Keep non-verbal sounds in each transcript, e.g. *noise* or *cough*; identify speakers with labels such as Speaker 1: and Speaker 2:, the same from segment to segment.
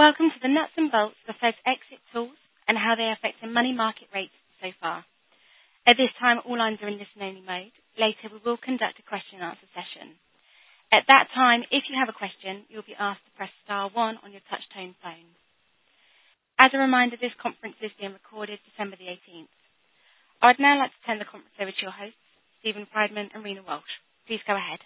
Speaker 1: Welcome to the nuts and bolts of Fed's exit tools and how they are affecting money market rates so far. At this time, all lines are in listen-only mode. Later, we will conduct a question and answer session. At that time, if you have a question, you'll be asked to press star one on your touch-tone phone. As a reminder, this conference is being recorded December the 18th. I'd now like to turn the conference over to your hosts, Steven Friedman and Rena Walsh. Please go ahead.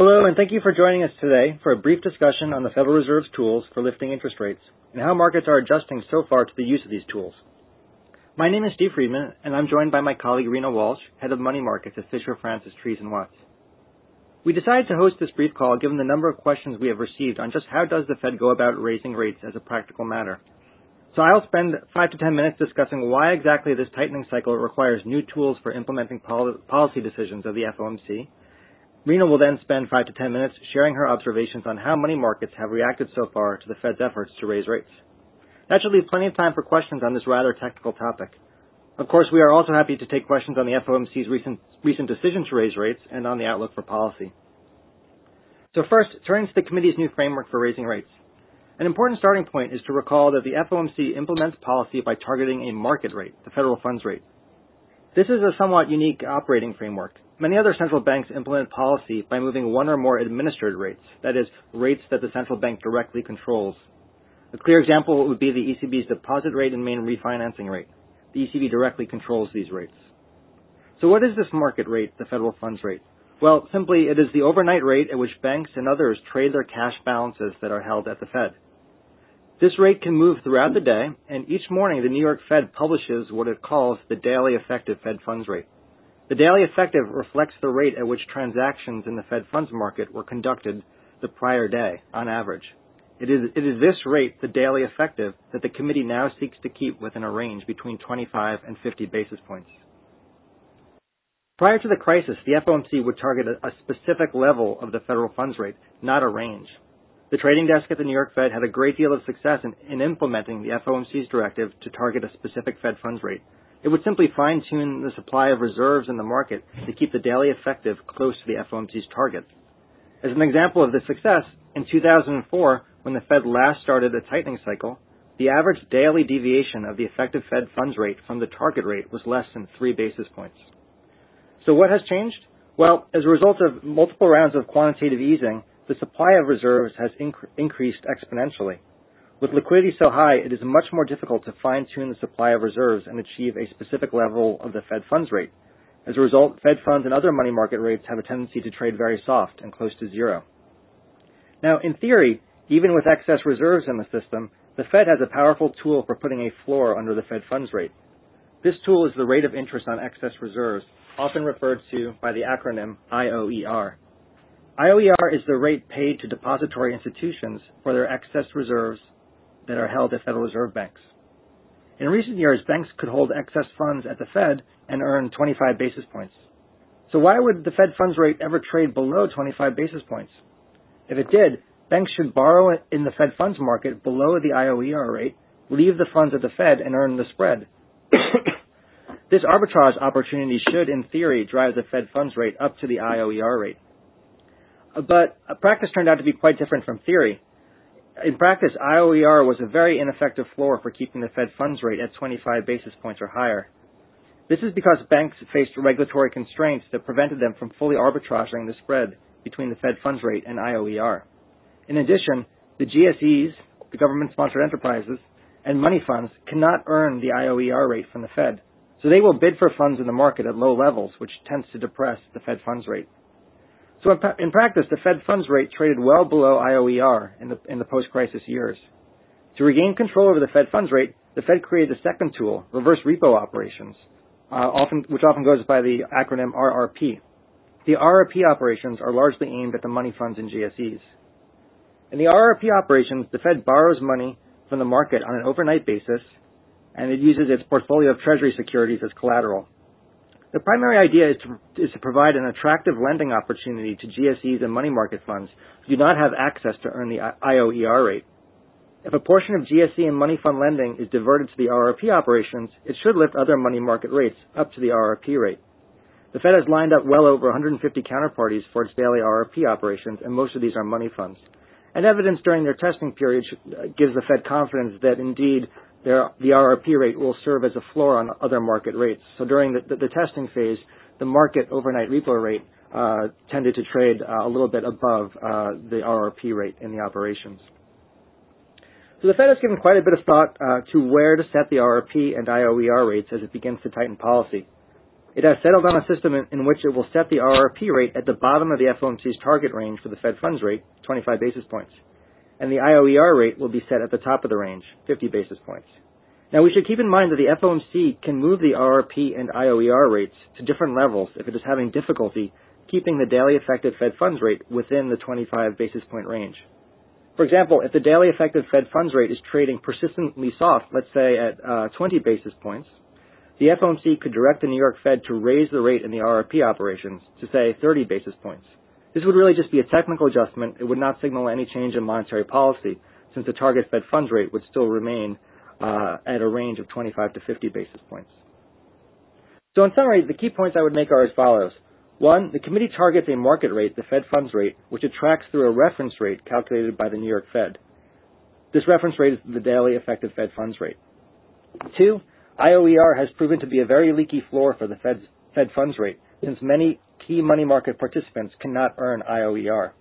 Speaker 2: Hello, and thank you for joining us today for a brief discussion on the Federal Reserve's tools for lifting interest rates and how markets are adjusting so far to the use of these tools. My name is Steve Friedman, and I'm joined by my colleague, Rena Walsh, Head of Money Markets at Fischer Francis Trees & Watts. We decided to host this brief call given the number of questions we have received on just how does the Fed go about raising rates as a practical matter. So I'll spend five to 10 minutes discussing why exactly this tightening cycle requires new tools for implementing policy decisions of the FOMC. Rena will then spend five to 10 minutes sharing her observations on how money markets have reacted so far to the Fed's efforts to raise rates. That should leave plenty of time for questions on this rather technical topic. Of course, we are also happy to take questions on the FOMC's recent recent decision to raise rates and on the outlook for policy. So First, turning to the committee's new framework for raising rates. An important starting point is to recall that the FOMC implements policy by targeting a market rate, the federal funds rate. This is a somewhat unique operating framework. Many other central banks implement policy by moving one or more administered rates, that is, rates that the central bank directly controls. A clear example would be the ECB's deposit rate and main refinancing rate. The ECB directly controls these rates. So what is this market rate, the federal funds rate? Well, simply, it is the overnight rate at which banks and others trade their cash balances that are held at the Fed. This rate can move throughout the day, and each morning, the New York Fed publishes what it calls the daily effective Fed funds rate. The daily effective reflects the rate at which transactions in the Fed funds market were conducted the prior day on average. It is, it is this rate, the daily effective, that the committee now seeks to keep within a range between 25 and 50 basis points. Prior to the crisis, the FOMC would target a specific level of the federal funds rate, not a range. The trading desk at the New York Fed had a great deal of success in, in implementing the FOMC's directive to target a specific Fed funds rate. It would simply fine-tune the supply of reserves in the market to keep the daily effective close to the FOMC's target. As an example of this success, in 2004, when the Fed last started a tightening cycle, the average daily deviation of the effective Fed funds rate from the target rate was less than three basis points. So what has changed? Well, as a result of multiple rounds of quantitative easing, the supply of reserves has increased exponentially. With liquidity so high, it is much more difficult to fine-tune the supply of reserves and achieve a specific level of the Fed funds rate. As a result, Fed funds and other money market rates have a tendency to trade very soft and close to zero. Now, In theory, even with excess reserves in the system, the Fed has a powerful tool for putting a floor under the Fed funds rate. This tool is the rate of interest on excess reserves, often referred to by the acronym IOER. IOER is the rate paid to depository institutions for their excess reserves that are held at Federal Reserve banks. In recent years, banks could hold excess funds at the Fed and earn 25 basis points. So why would the Fed funds rate ever trade below 25 basis points? If it did, banks should borrow in the Fed funds market below the IOER rate, leave the funds at the Fed, and earn the spread. *coughs* This arbitrage opportunity should, in theory, drive the Fed funds rate up to the IOER rate. But uh, practice turned out to be quite different from theory. In practice, IOER was a very ineffective floor for keeping the Fed funds rate at 25 basis points or higher. This is because banks faced regulatory constraints that prevented them from fully arbitraging the spread between the Fed funds rate and IOER. In addition, the GSEs, the government-sponsored enterprises, and money funds cannot earn the IOER rate from the Fed, so they will bid for funds in the market at low levels, which tends to depress the Fed funds rate. So in practice, the Fed funds rate traded well below IOER in the in the post-crisis years. To regain control over the Fed funds rate, the Fed created a second tool, reverse repo operations, uh, often, which often goes by the acronym RRP. The RRP operations are largely aimed at the money funds and GSEs. In the RRP operations, the Fed borrows money from the market on an overnight basis, and it uses its portfolio of Treasury securities as collateral. The primary idea is to is to provide an attractive lending opportunity to GSEs and money market funds who do not have access to earn the IOER rate. If a portion of GSE and money fund lending is diverted to the RRP operations, it should lift other money market rates up to the RRP rate. The Fed has lined up well over 150 counterparties for its daily RRP operations, and most of these are money funds. and evidence during their testing period uh, gives the Fed confidence that indeed the RRP rate will serve as a floor on other market rates. So during the, the, the testing phase, the market overnight repo rate uh, tended to trade uh, a little bit above uh, the RRP rate in the operations. So the Fed has given quite a bit of thought uh, to where to set the RRP and IOER rates as it begins to tighten policy. It has settled on a system in, in, which it will set the RRP rate at the bottom of the FOMC's target range for the Fed funds rate, 25 basis points, and the IOER rate will be set at the top of the range, 50 basis points. Now we should keep in mind that the FOMC can move the RRP and IOER rates to different levels if it is having difficulty keeping the daily effective Fed funds rate within the 25 basis point range. For example, if the daily effective Fed funds rate is trading persistently soft, let's say at uh, 20 basis points, the FOMC could direct the New York Fed to raise the rate in the RRP operations to say 30 basis points. This would really just be a technical adjustment. It would not signal any change in monetary policy since the target Fed funds rate would still remain uh, at a range of 25 to 50 basis points. So in summary, the key points I would make are as follows. One, the committee targets a market rate, the Fed funds rate, which it tracks through a reference rate calculated by the New York Fed. This reference rate is the daily effective Fed funds rate. Two, IOER has proven to be a very leaky floor for the Fed's, Fed funds rate, since many key money market participants cannot earn IOER.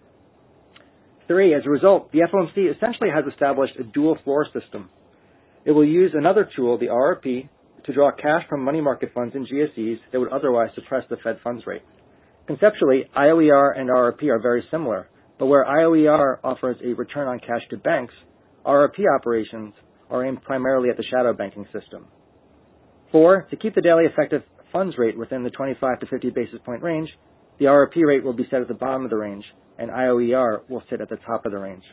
Speaker 2: Three, as a result, the FOMC essentially has established a dual floor system. It will use another tool, the RRP, to draw cash from money market funds and GSEs that would otherwise suppress the Fed funds rate. Conceptually, IOER and RRP are very similar, but where IOER offers a return on cash to banks, RRP operations are aimed primarily at the shadow banking system. Four, to keep the daily effective funds rate within the 25 to 50 basis point range, the RRP rate will be set at the bottom of the range, and IOER will sit at the top of the range.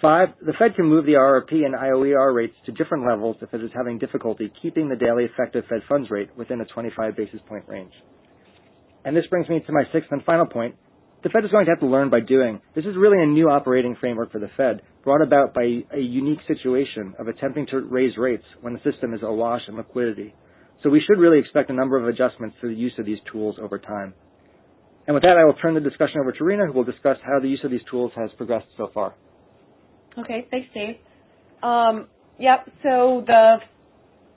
Speaker 2: Five, the Fed can move the RRP and IOER rates to different levels if it is having difficulty keeping the daily effective Fed funds rate within a 25 basis point range. And this brings me to my sixth and final point. The Fed is going to have to learn by doing. This is really a new operating framework for the Fed, brought about by a unique situation of attempting to raise rates when the system is awash in liquidity. So we should really expect a number of adjustments to the use of these tools over time. And with that, I will turn the discussion over to Rena, who will discuss how the use of these tools has progressed so far.
Speaker 3: Okay, thanks, Dave. Um, yep, so the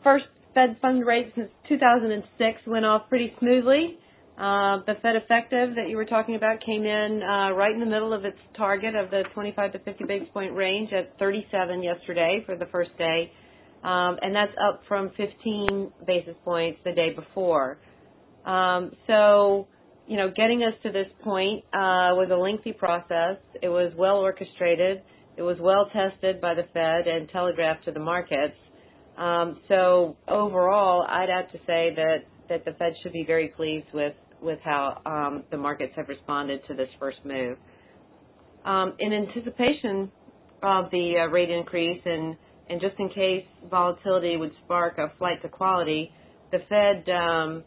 Speaker 3: first Fed fund rate since 2006 went off pretty smoothly. Uh, the Fed effective that you were talking about came in uh, right in the middle of its target of the 25 to 50 basis point range at 37 yesterday for the first day, um, and that's up from 15 basis points the day before. Um, so, you know, getting us to this point uh, was a lengthy process. It was well orchestrated. It was well tested by the Fed and telegraphed to the markets. Um, so overall, I'd have to say that that the Fed should be very pleased with with how um, the markets have responded to this first move. Um, in anticipation of the uh, rate increase and, and just in case volatility would spark a flight to quality, the Fed um,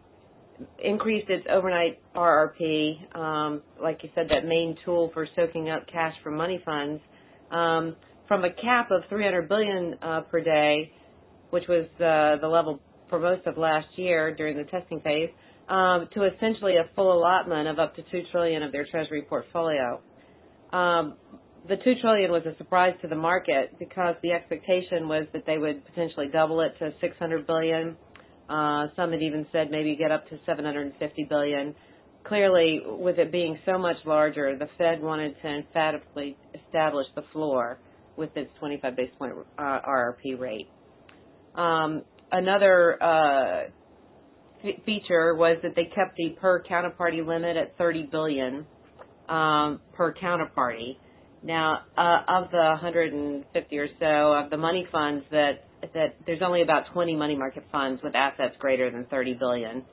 Speaker 3: increased its overnight RRP, um, like you said, that main tool for soaking up cash from money funds, um, from a cap of 300 billion uh, per day, which was uh, the level for most of last year during the testing phase, um, to essentially a full allotment of up to two trillion of their Treasury portfolio. Um, the two trillion was a surprise to the market because the expectation was that they would potentially double it to 600 billion. Uh, some had even said maybe get up to 750 billion. Clearly, with it being so much larger, the Fed wanted to emphatically establish the floor with its 25 basis point uh, RRP rate. Um, another uh, feature was that they kept the per counterparty limit at 30 billion um, per counterparty. Now, uh, of the 150 or so of the money funds that that there's only about 20 money market funds with assets greater than 30 billion.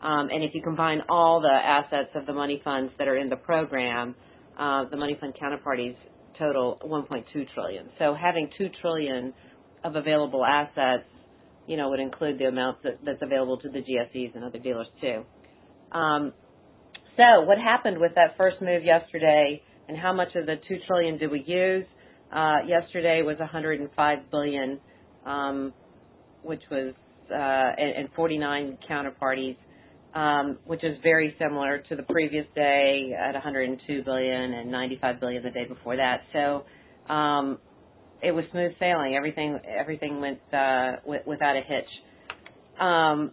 Speaker 3: Um, and if you combine all the assets of the money funds that are in the program, uh, the money fund counterparties total 1.2 trillion. So having 2 trillion of available assets you know, would include the amount that, that's available to the GSEs and other dealers too. Um, so what happened with that first move yesterday and how much of the 2 trillion did we use? Uh, yesterday was 105 billion, um, which was, uh, and, and 49 counterparties. um, which is very similar to the previous day at 102 billion and 95 billion the day before that. So um, it was smooth sailing. Everything everything went uh, w- without a hitch. Um,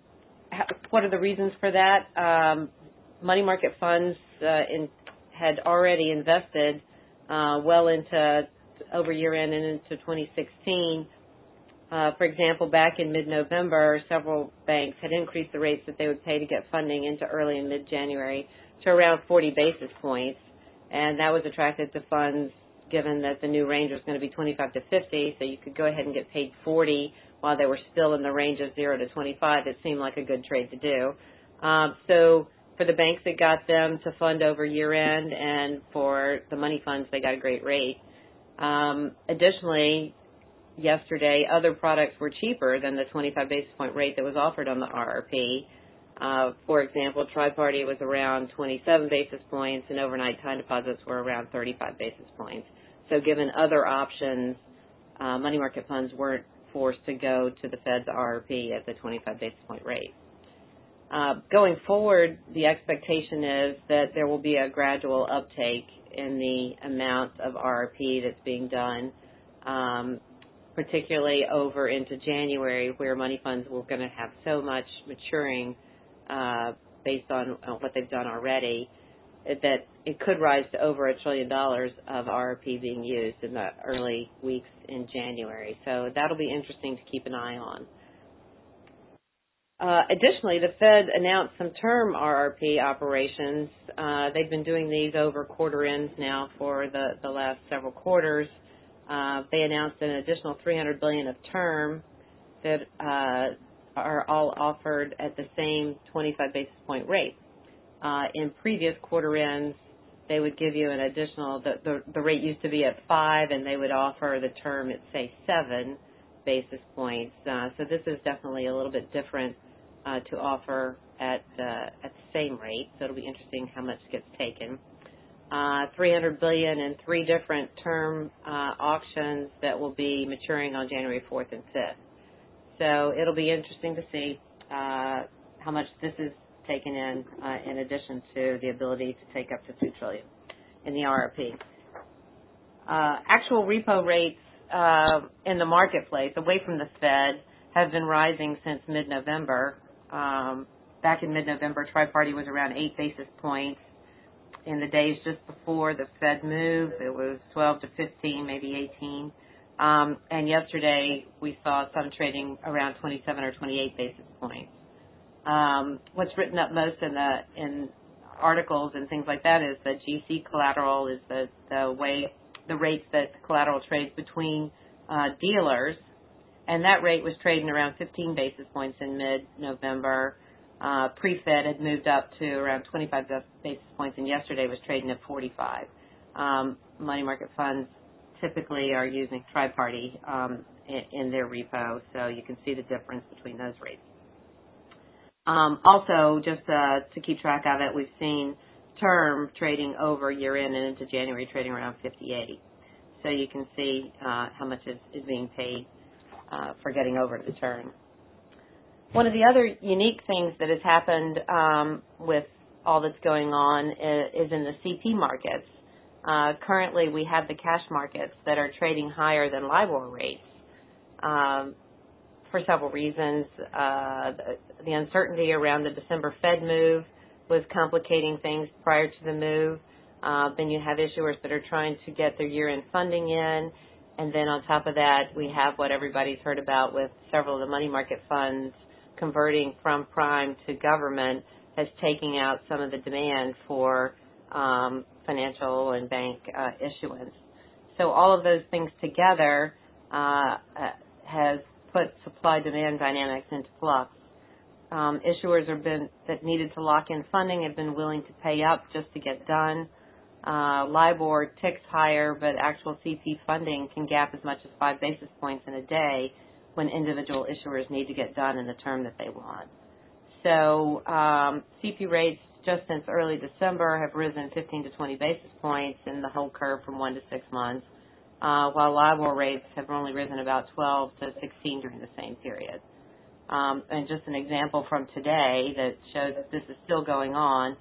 Speaker 3: what are the reasons for that? Um, money market funds uh, in, had already invested uh, well into over year end and into 2016. Uh, for example, back in mid-November, several banks had increased the rates that they would pay to get funding into early and mid-January to around 40 basis points, and that was attractive to funds given that the new range was going to be 25 to 50, so you could go ahead and get paid 40 while they were still in the range of 0 to 25. It seemed like a good trade to do. Um, so for the banks, that got them to fund over year end, and for the money funds, they got a great rate. Um, additionally, yesterday, other products were cheaper than the 25 basis point rate that was offered on the RRP. Uh, for example, Tri-Party was around 27 basis points, and overnight time deposits were around 35 basis points. So, given other options, uh, money market funds weren't forced to go to the Fed's RRP at the 25 basis point rate. Uh, going forward, the expectation is that there will be a gradual uptake in the amount of RRP that's being done, um, particularly over into January, where money funds were going to have so much maturing uh, based on, on what they've done already that it could rise to over a trillion dollars of RRP being used in the early weeks in January. So that'll be interesting to keep an eye on. Uh, additionally, the Fed announced some term RRP operations. Uh, they've been doing these over quarter ends now for the, the last several quarters. Uh, they announced an additional 300 billion of term that uh, are all offered at the same 25 basis point rate. Uh, in previous quarter ends, they would give you an additional. The, the the rate used to be at five, and they would offer the term at say seven basis points. Uh, so this is definitely a little bit different uh, to offer at uh, at the same rate. So it'll be interesting how much gets taken. Uh, 300 billion in three different term uh, auctions that will be maturing on January 4th and 5th. So it'll be interesting to see uh, how much this is taken in, uh, in addition to the ability to take up to two trillion in the RRP. Uh, actual repo rates uh, in the marketplace, away from the Fed, have been rising since mid-November. Um, back in mid-November, Tri-Party was around eight basis points. In the days just before the Fed move, it was 12 to 15, maybe 18. Um, and yesterday, we saw some trading around 27 or 28 basis points. Um, what's written up most in the in articles and things like that is that GC collateral is the the way the rates that collateral trades between uh, dealers and that rate was trading around 15 basis points in mid-November. Uh, pre-Fed had moved up to around 25 basis points, and yesterday was trading at 45. Um, money market funds typically are using tri-party um, in, in, their repo, so you can see the difference between those rates. Um, also, just uh, to keep track of it, we've seen term trading over year-end and into January trading around 50.80. So you can see uh, how much is, is being paid uh, for getting over the turn. One of the other unique things that has happened um, with all that's going on is, is in the CP markets. Uh, currently, we have the cash markets that are trading higher than LIBOR rates um, for several reasons. Uh, the, the uncertainty around the December Fed move was complicating things prior to the move. Uh, then you have issuers that are trying to get their year-end funding in, and then on top of that, we have what everybody's heard about with several of the money market funds converting from prime to government as taking out some of the demand for um, financial and bank uh, issuance. So all of those things together uh, has put supply-demand dynamics into flux. Um, issuers have been that needed to lock in funding have been willing to pay up just to get done. Uh, LIBOR ticks higher, but actual CP funding can gap as much as five basis points in a day when individual issuers need to get done in the term that they want. So um, CP rates just since early December have risen 15 to 20 basis points in the whole curve from one to six months, uh, while LIBOR rates have only risen about 12 to 16 during the same period. Um, and just an example from today that shows that this is still going on.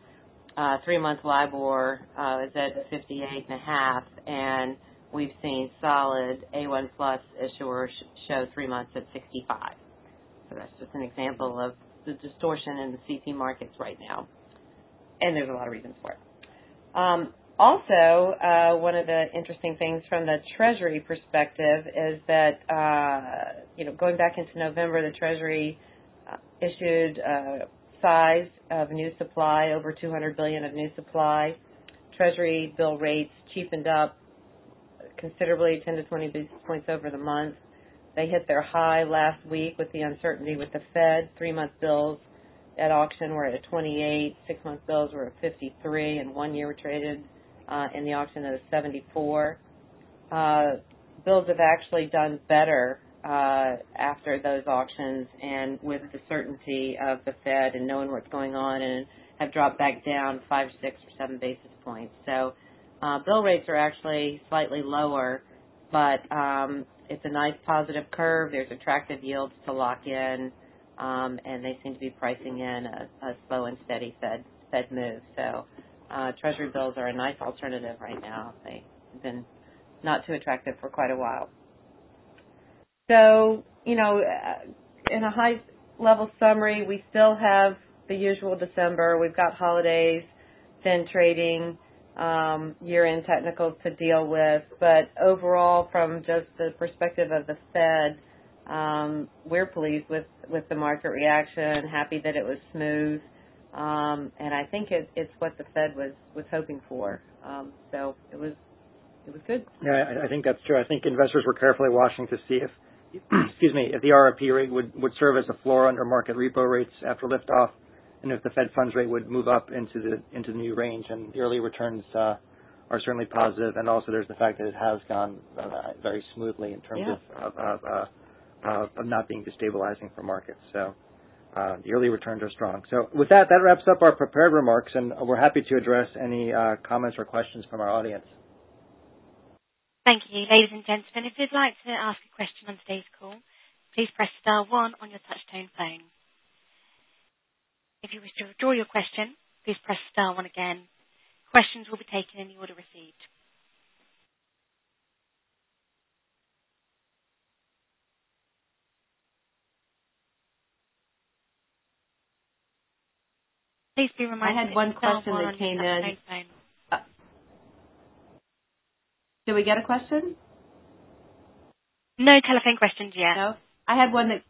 Speaker 3: Three-month LIBOR uh, is at 58.5, and we've seen solid A1+ plus issuers show three months at 65. So That's just an example of the distortion in the CP markets right now. And there's a lot of reasons for it. Also, uh, one of the interesting things from the Treasury perspective is that uh, you know, going back into November, the Treasury issued a size of new supply, over 200 billion of new supply. Treasury bill rates cheapened up considerably, 10 to 20 basis points over the month. They hit their high last week with the uncertainty with the Fed. Three-month bills at auction were at 28, six-month bills were at 53, and one-year traded uh, in the auction at a 74. Uh, bills have actually done better after those auctions and with the certainty of the Fed and knowing what's going on and have dropped back down five, six, or seven basis points. So uh, bill rates are actually slightly lower, but um, it's a nice positive curve. There's attractive yields to lock in, um, and they seem to be pricing in a slow and steady Fed Fed move. So uh, Treasury bills are a nice alternative right now. They've been not too attractive for quite a while. So, you know, in a high-level summary, we still have the usual December. We've got holidays, thin trading, year-end technicals to deal with. But overall, from just the perspective of the Fed, we're pleased with with the market reaction, happy that it was smooth. Um, and I think it's what the Fed was was hoping for. Um, so it was good.
Speaker 2: Yeah, I think that's true. I think investors were carefully watching to see if the RRP rate would serve as a floor under market repo rates after liftoff, and if the Fed funds rate would move up into the into the new range. And the early returns uh, are certainly positive. Also, there's the fact that it has gone uh, very smoothly in terms uh, of of not being destabilizing for markets. So uh the early returns are strong. So with that that wraps up our prepared remarks, and we're happy to address any comments or questions from our audience.
Speaker 1: Thank you. Ladies and gentlemen, if you'd like to ask a question on today's call, please press star one on your touch-tone phone. If you wish to withdraw your question, please press star one again. Questions will be taken in the order received. Please be reminded.
Speaker 3: I had one question that came in. Did we get a question?
Speaker 1: No telephone questions yet.
Speaker 3: No? I had one that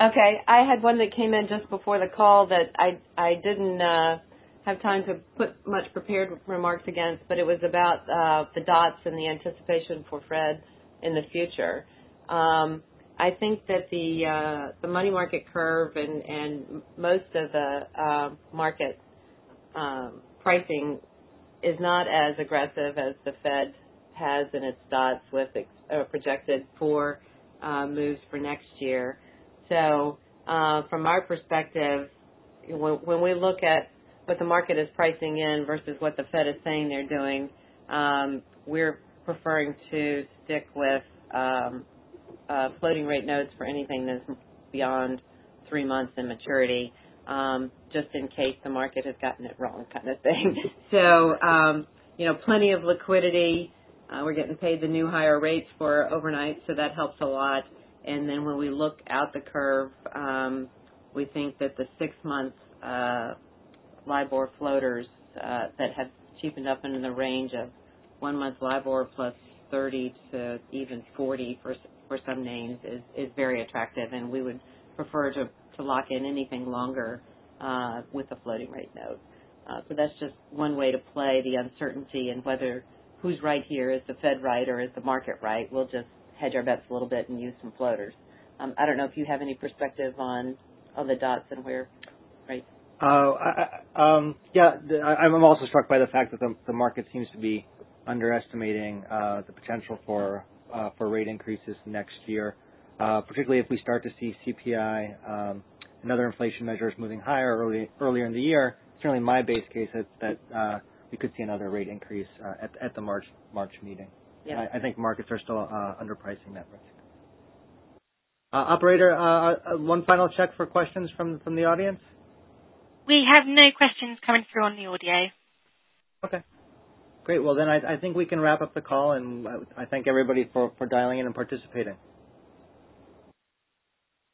Speaker 3: Okay. I had one that came in just before the call that I I didn't uh, have time to put much prepared remarks against, but it was about uh, the dots and the anticipation for Fred in the future. Um, I think that the uh, the money market curve and most of the market um, pricing is not as aggressive as the Fed has in its dots with projected four moves for next year. So uh, from our perspective, when we look at what the market is pricing in versus what the Fed is saying they're doing, um, we're preferring to stick with um, uh, floating rate notes for anything that's beyond three months in maturity, just in case the market has gotten it wrong kind of thing. *laughs* So, um, you know, plenty of liquidity. Uh, We're getting paid the new higher rates for overnight, so that helps a lot. And then when we look out the curve, um, we think that the six-month LIBOR floaters uh, that have cheapened up into the range of one-month LIBOR plus 30 to even 40 for for some names is, is very attractive, and we would prefer to, to lock in anything longer Uh, with a floating rate note. Uh, so that's just one way to play the uncertainty and whether who's right here, is the Fed right or is the market right? We'll just hedge our bets a little bit and use some floaters. Um, I don't know if you have any perspective on on the dots and where rates.
Speaker 2: Uh, um, yeah. I'm also struck by the fact that the market seems to be underestimating uh, the potential for rate increases next year, particularly if we start to see CPI um, and other inflation measures moving higher early, earlier in the year. Certainly, my base case is that we could see another rate increase at at the March March meeting.
Speaker 3: Yeah.
Speaker 2: I think markets are still underpricing that risk. Uh, operator, uh, uh, one final check for questions from from the audience.
Speaker 1: We have no questions coming through on the audio.
Speaker 2: Okay. Great. Well, then I, I think we can wrap up the call, and I thank everybody for, for dialing in and participating.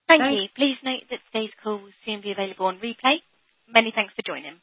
Speaker 1: Thank you. Please note that today's call will soon be available on replay. Many thanks for joining.